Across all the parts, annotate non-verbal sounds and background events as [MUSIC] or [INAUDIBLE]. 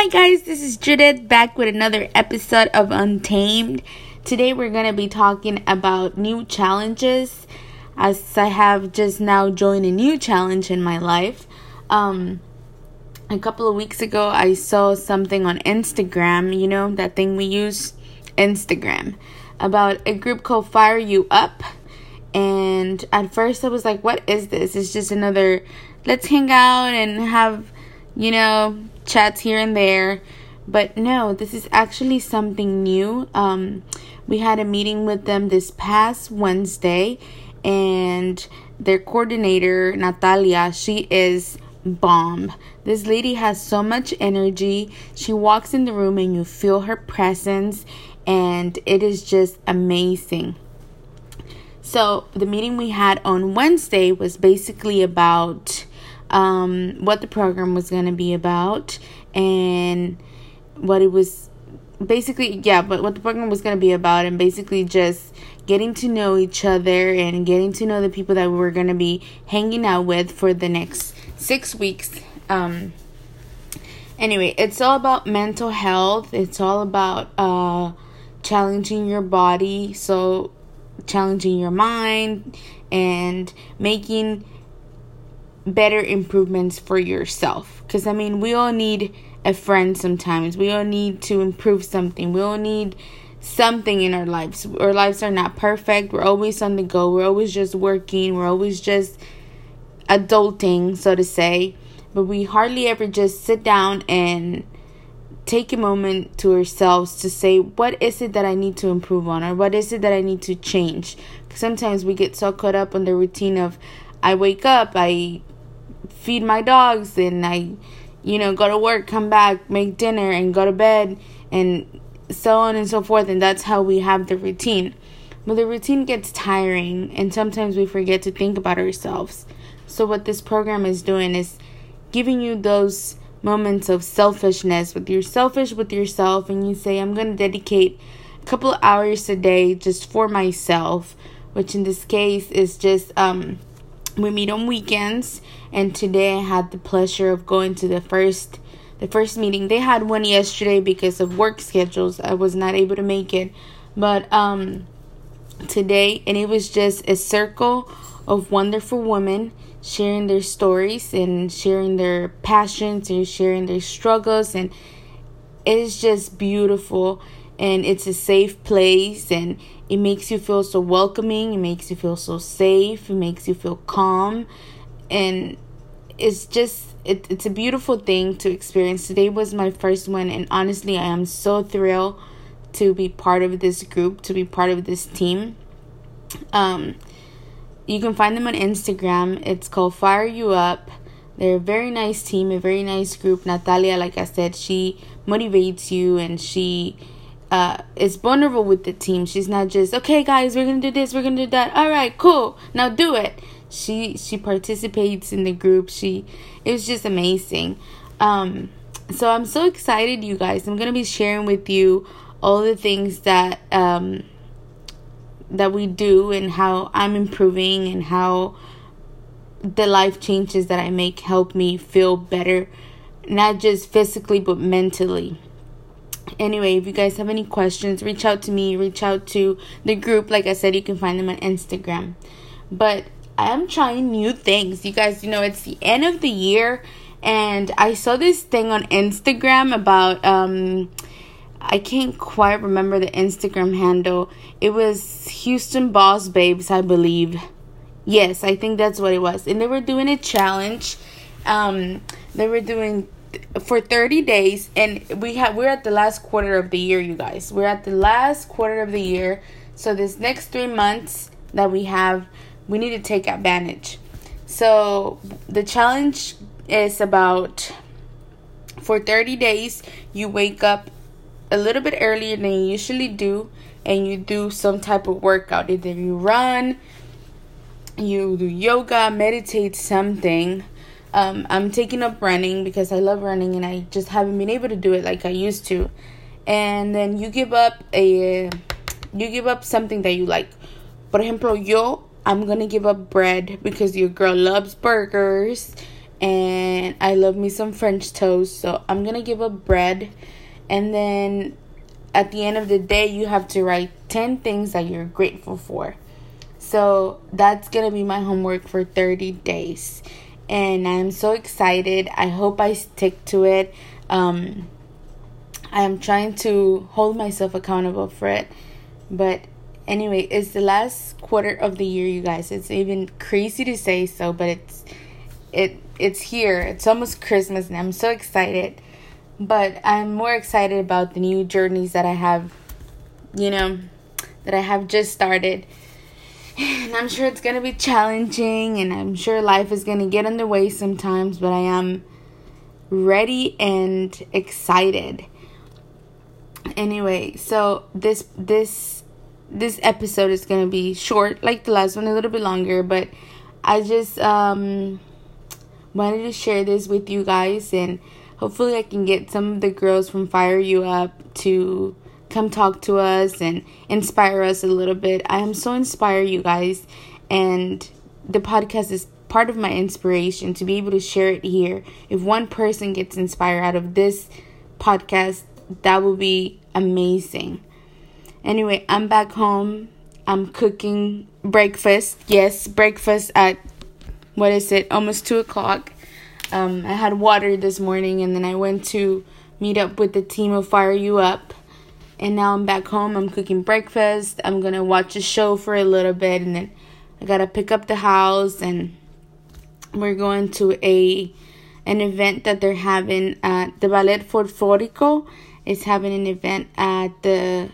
Hi, guys, this is Judith back with another episode of Untamed. Today, we're going to be talking about new challenges as I have just now joined a new challenge in my life. Um, a couple of weeks ago, I saw something on Instagram, you know, that thing we use, Instagram, about a group called Fire You Up. And at first, I was like, what is this? It's just another let's hang out and have, you know, chats here and there. But no, this is actually something new. Um, we had a meeting with them this past Wednesday, and their coordinator, Natalia, she is bomb. This lady has so much energy. She walks in the room and you feel her presence, and it is just amazing. So, the meeting we had on Wednesday was basically about um, what the program was going to be about and what it was basically yeah but what the program was going to be about and basically just getting to know each other and getting to know the people that we were going to be hanging out with for the next six weeks. Um anyway it's all about mental health. It's all about uh challenging your body so challenging your mind and making better improvements for yourself. Because, I mean, we all need a friend sometimes. We all need to improve something. We all need something in our lives. Our lives are not perfect. We're always on the go. We're always just working. We're always just adulting, so to say. But we hardly ever just sit down and take a moment to ourselves to say, what is it that I need to improve on? Or what is it that I need to change? Sometimes we get so caught up on the routine of, I wake up, I feed my dogs and I, you know, go to work, come back, make dinner, and go to bed, and so on and so forth. And that's how we have the routine. But the routine gets tiring, and sometimes we forget to think about ourselves. So, what this program is doing is giving you those moments of selfishness with you're selfish with yourself and you say i'm going to dedicate a couple hours a day just for myself which in this case is just um we meet on weekends and today I had the pleasure of going to the first the first meeting. They had one yesterday because of work schedules. I was not able to make it. But um today and it was just a circle of wonderful women sharing their stories and sharing their passions and sharing their struggles and it is just beautiful and it's a safe place and it makes you feel so welcoming it makes you feel so safe it makes you feel calm and it's just it, it's a beautiful thing to experience. Today was my first one and honestly i am so thrilled to be part of this group to be part of this team. Um you can find them on instagram. It's called fire you up. They're a very nice team a very nice group. Natalia like i said she motivates you and she uh, is vulnerable with the team. She's not just okay, guys. We're gonna do this. We're gonna do that. All right, cool. Now do it. She she participates in the group. She it was just amazing. Um, so I'm so excited, you guys. I'm gonna be sharing with you all the things that um that we do and how I'm improving and how the life changes that I make help me feel better, not just physically but mentally anyway, if you guys have any questions, reach out to me, reach out to the group. Like I said, you can find them on Instagram. But I am trying new things. You guys, you know, it's the end of the year and I saw this thing on Instagram about um I can't quite remember the Instagram handle. It was Houston Boss Babes, I believe. Yes, I think that's what it was. And they were doing a challenge. Um they were doing for 30 days and we have we're at the last quarter of the year you guys. We're at the last quarter of the year. So this next three months that we have we need to take advantage. So the challenge is about for 30 days you wake up a little bit earlier than you usually do and you do some type of workout. Either you run you do yoga meditate something um, I'm taking up running because I love running and I just haven't been able to do it like I used to. And then you give up a you give up something that you like. Por ejemplo, yo I'm gonna give up bread because your girl loves burgers and I love me some French toast. So I'm gonna give up bread, and then at the end of the day, you have to write 10 things that you're grateful for. So that's gonna be my homework for 30 days, and I'm so excited. I hope I stick to it. Um, I am trying to hold myself accountable for it, but anyway, it's the last quarter of the year, you guys. It's even crazy to say so, but it's it it's here. It's almost Christmas and I'm so excited. But I'm more excited about the new journeys that I have, you know, that I have just started. And I'm sure it's going to be challenging and I'm sure life is going to get in the way sometimes, but I am ready and excited. Anyway, so this this this episode is going to be short like the last one, a little bit longer, but I just um wanted to share this with you guys and hopefully I can get some of the girls from Fire You Up to come talk to us and inspire us a little bit. I am so inspired, you guys, and the podcast is part of my inspiration to be able to share it here. If one person gets inspired out of this podcast, that will be amazing. Anyway, I'm back home. I'm cooking breakfast. Yes, breakfast at what is it? Almost two o'clock. Um, I had water this morning, and then I went to meet up with the team of Fire You Up. And now I'm back home. I'm cooking breakfast. I'm gonna watch a show for a little bit, and then I gotta pick up the house, and we're going to a an event that they're having at the Ballet Folklorico. Is having an event at the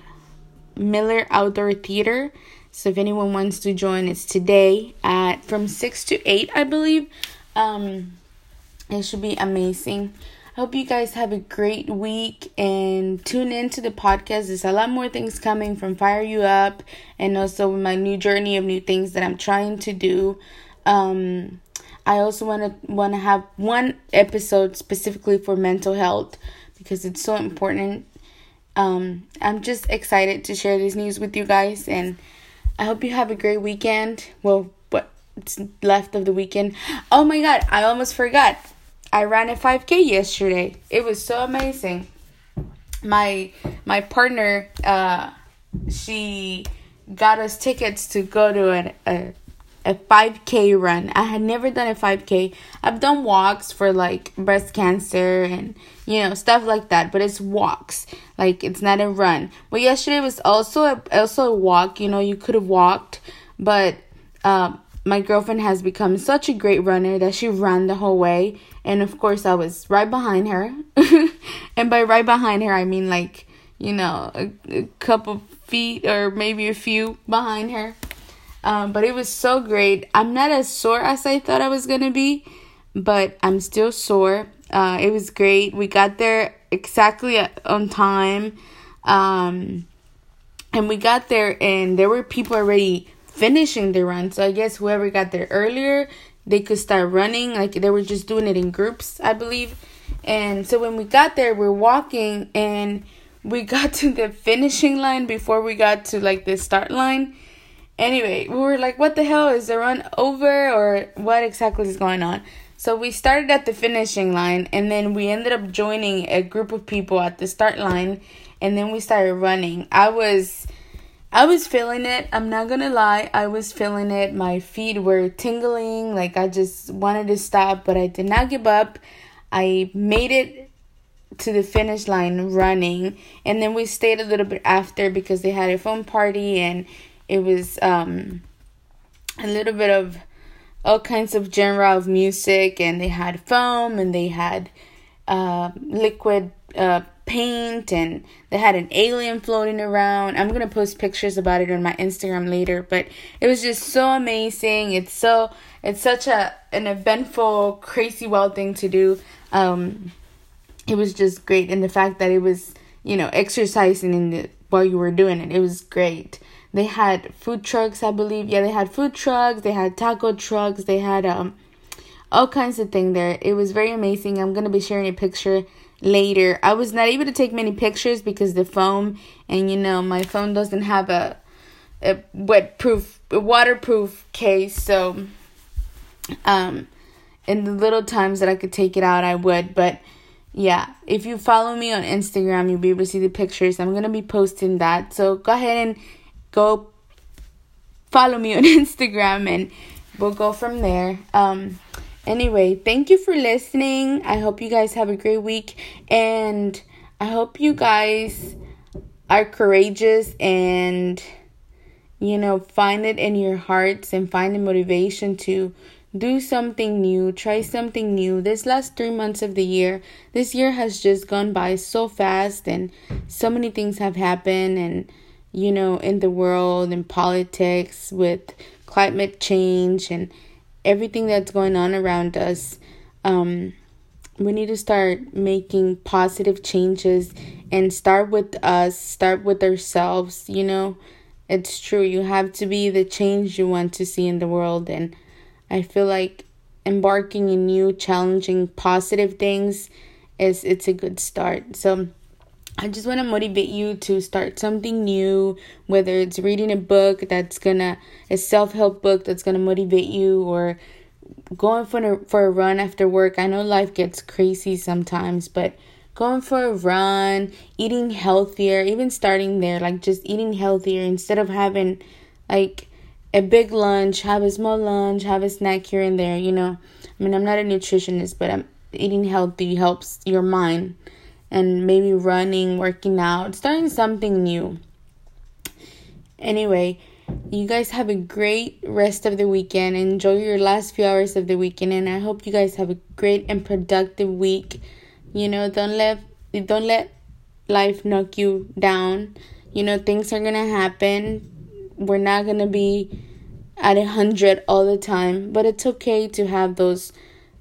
Miller Outdoor Theater so if anyone wants to join, it's today at from six to eight, I believe. Um, it should be amazing. Hope you guys have a great week and tune in to the podcast. There's a lot more things coming from Fire You Up and also my new journey of new things that I'm trying to do. Um, I also want to want to have one episode specifically for mental health because it's so important. Um, I'm just excited to share this news with you guys and I hope you have a great weekend. Well, what's left of the weekend. Oh my god, I almost forgot. I ran a 5k yesterday. It was so amazing. My my partner uh she got us tickets to go to an, a a 5k run. I had never done a 5k. I've done walks for like breast cancer and you know stuff like that, but it's walks. Like it's not a run. But yesterday was also a, also a walk, you know, you could have walked, but um my girlfriend has become such a great runner that she ran the whole way and of course I was right behind her. [LAUGHS] and by right behind her I mean like, you know, a, a couple feet or maybe a few behind her um, but it was so great. I'm not as sore as I thought I was gonna be, but I'm still sore. Uh, it was great. We got there exactly on time. Um, and we got there, and there were people already finishing the run. So I guess whoever got there earlier, they could start running. Like they were just doing it in groups, I believe. And so when we got there, we're walking, and we [LAUGHS] got to the finishing line before we got to like the start line Anyway, we were like, what the hell? Is the run over or what exactly is going on? So we started at the finishing line and then we ended up joining a group of people at the start line and then we started running. I was I was feeling it. I'm not to lie. I was feeling it. My feet were tingling like I just wanted to stop, but I did not give up. I made it to the finish line running and then we stayed a little bit after because they had a foam party and it was um, a little bit of all kinds of genre of music, and they had foam and they had uh, liquid uh, paint and they had an alien floating around. I'm gonna post pictures about it on my Instagram later, but it was just so amazing. It's so it's such a an eventful, crazy wild thing to do. Um, it was just great, and the fact that it was you know exercising in the while you were doing it, it was great. They had food trucks, I believe. Yeah, they had food trucks, they had taco trucks, they had um all kinds of thing there. It was very amazing. I'm going to be sharing a picture later. I was not able to take many pictures because the foam and you know, my phone doesn't have a a wet proof a waterproof case, so um in the little times that I could take it out, I would. But yeah, if you follow me on Instagram, you'll be able to see the pictures. I'm gonna be posting that. So go ahead and go follow me on [LAUGHS] Instagram and we'll go from there. Um anyway, thank you for listening. I hope you guys have a great week and I hope you guys are courageous and you know, find it in your hearts and find the motivation to do something new, try something new. This last three months of the year, this year has just gone by so fast, and so many things have happened, and you know, in the world and politics with climate change and everything that's going on around us. Um, we need to start making positive changes and start with us, start with ourselves, you know. It's true. You have to be the change you want to see in the world and I feel like embarking in new, challenging, positive things is it's a good start. So I just want to motivate you to start something new, whether it's reading a book that's gonna a self help book that's gonna motivate you, or going for a for a run after work. I know life gets crazy sometimes, but going for a run, eating healthier, even starting there, like just eating healthier instead of having like a big lunch, have a small lunch, have a snack here and there, you know. I mean, I'm not a nutritionist, but I'm eating healthy helps your mind and maybe running, working out, starting something new. Anyway, you guys have a great rest of the weekend. Enjoy your last few hours of the weekend and I hope you guys have a great and productive week. You know, don't let don't let life knock you down. You know, things are going to happen we're not gonna be at a hundred all the time, but it's okay to have those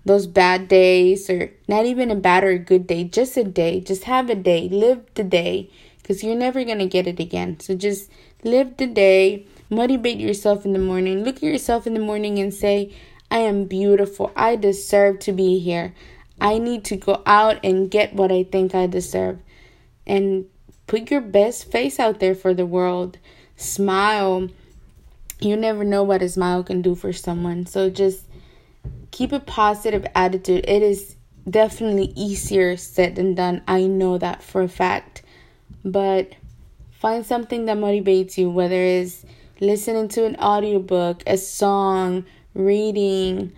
those bad days or not even a bad or a good day, just a day. Just have a day, live the day, because you're never gonna get it again. So just live the day, motivate yourself in the morning, look at yourself in the morning and say, I am beautiful. I deserve to be here. I need to go out and get what I think I deserve. And put your best face out there for the world smile. You never know what a smile can do for someone. So just keep a positive attitude. It is definitely easier said than done. I know that for a fact. But find something that motivates you, whether it's listening to an audiobook, a song, reading,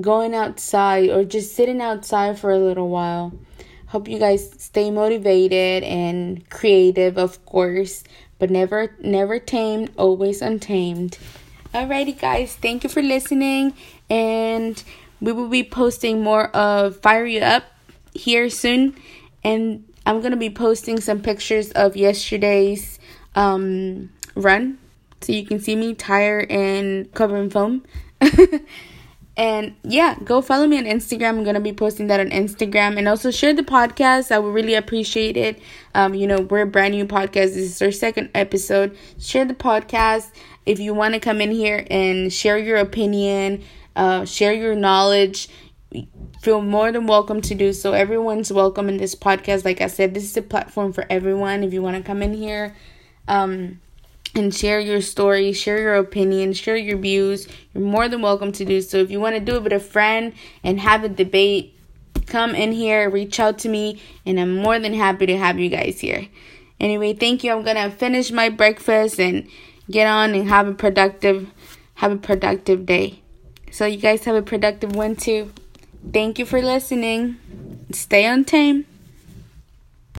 going outside, or just sitting outside for a little while. Hope you guys stay motivated and creative, of course but never never tamed, always untamed. Alrighty guys, thank you for listening and we will be posting more of Fire You Up here soon and I'm gonna be posting some pictures of yesterday's um, run so you can see me tired and covered in foam. [LAUGHS] And yeah, go follow me on Instagram. I'm gonna be posting that on Instagram, and also share the podcast. I would really appreciate it. Um, you know, we're a brand new podcast. This is our second episode. Share the podcast if you want to come in here and share your opinion, uh, share your knowledge. Feel more than welcome to do so. Everyone's welcome in this podcast. Like I said, this is a platform for everyone. If you want to come in here, um, and share your story, share your opinion, share your views. You're more than welcome to do so. If you want to do it with a friend and have a debate, come in here, reach out to me, and I'm more than happy to have you guys here. Anyway, thank you. I'm gonna finish my breakfast and get on and have a productive have a productive day. So you guys have a productive one too. Thank you for listening. Stay untamed.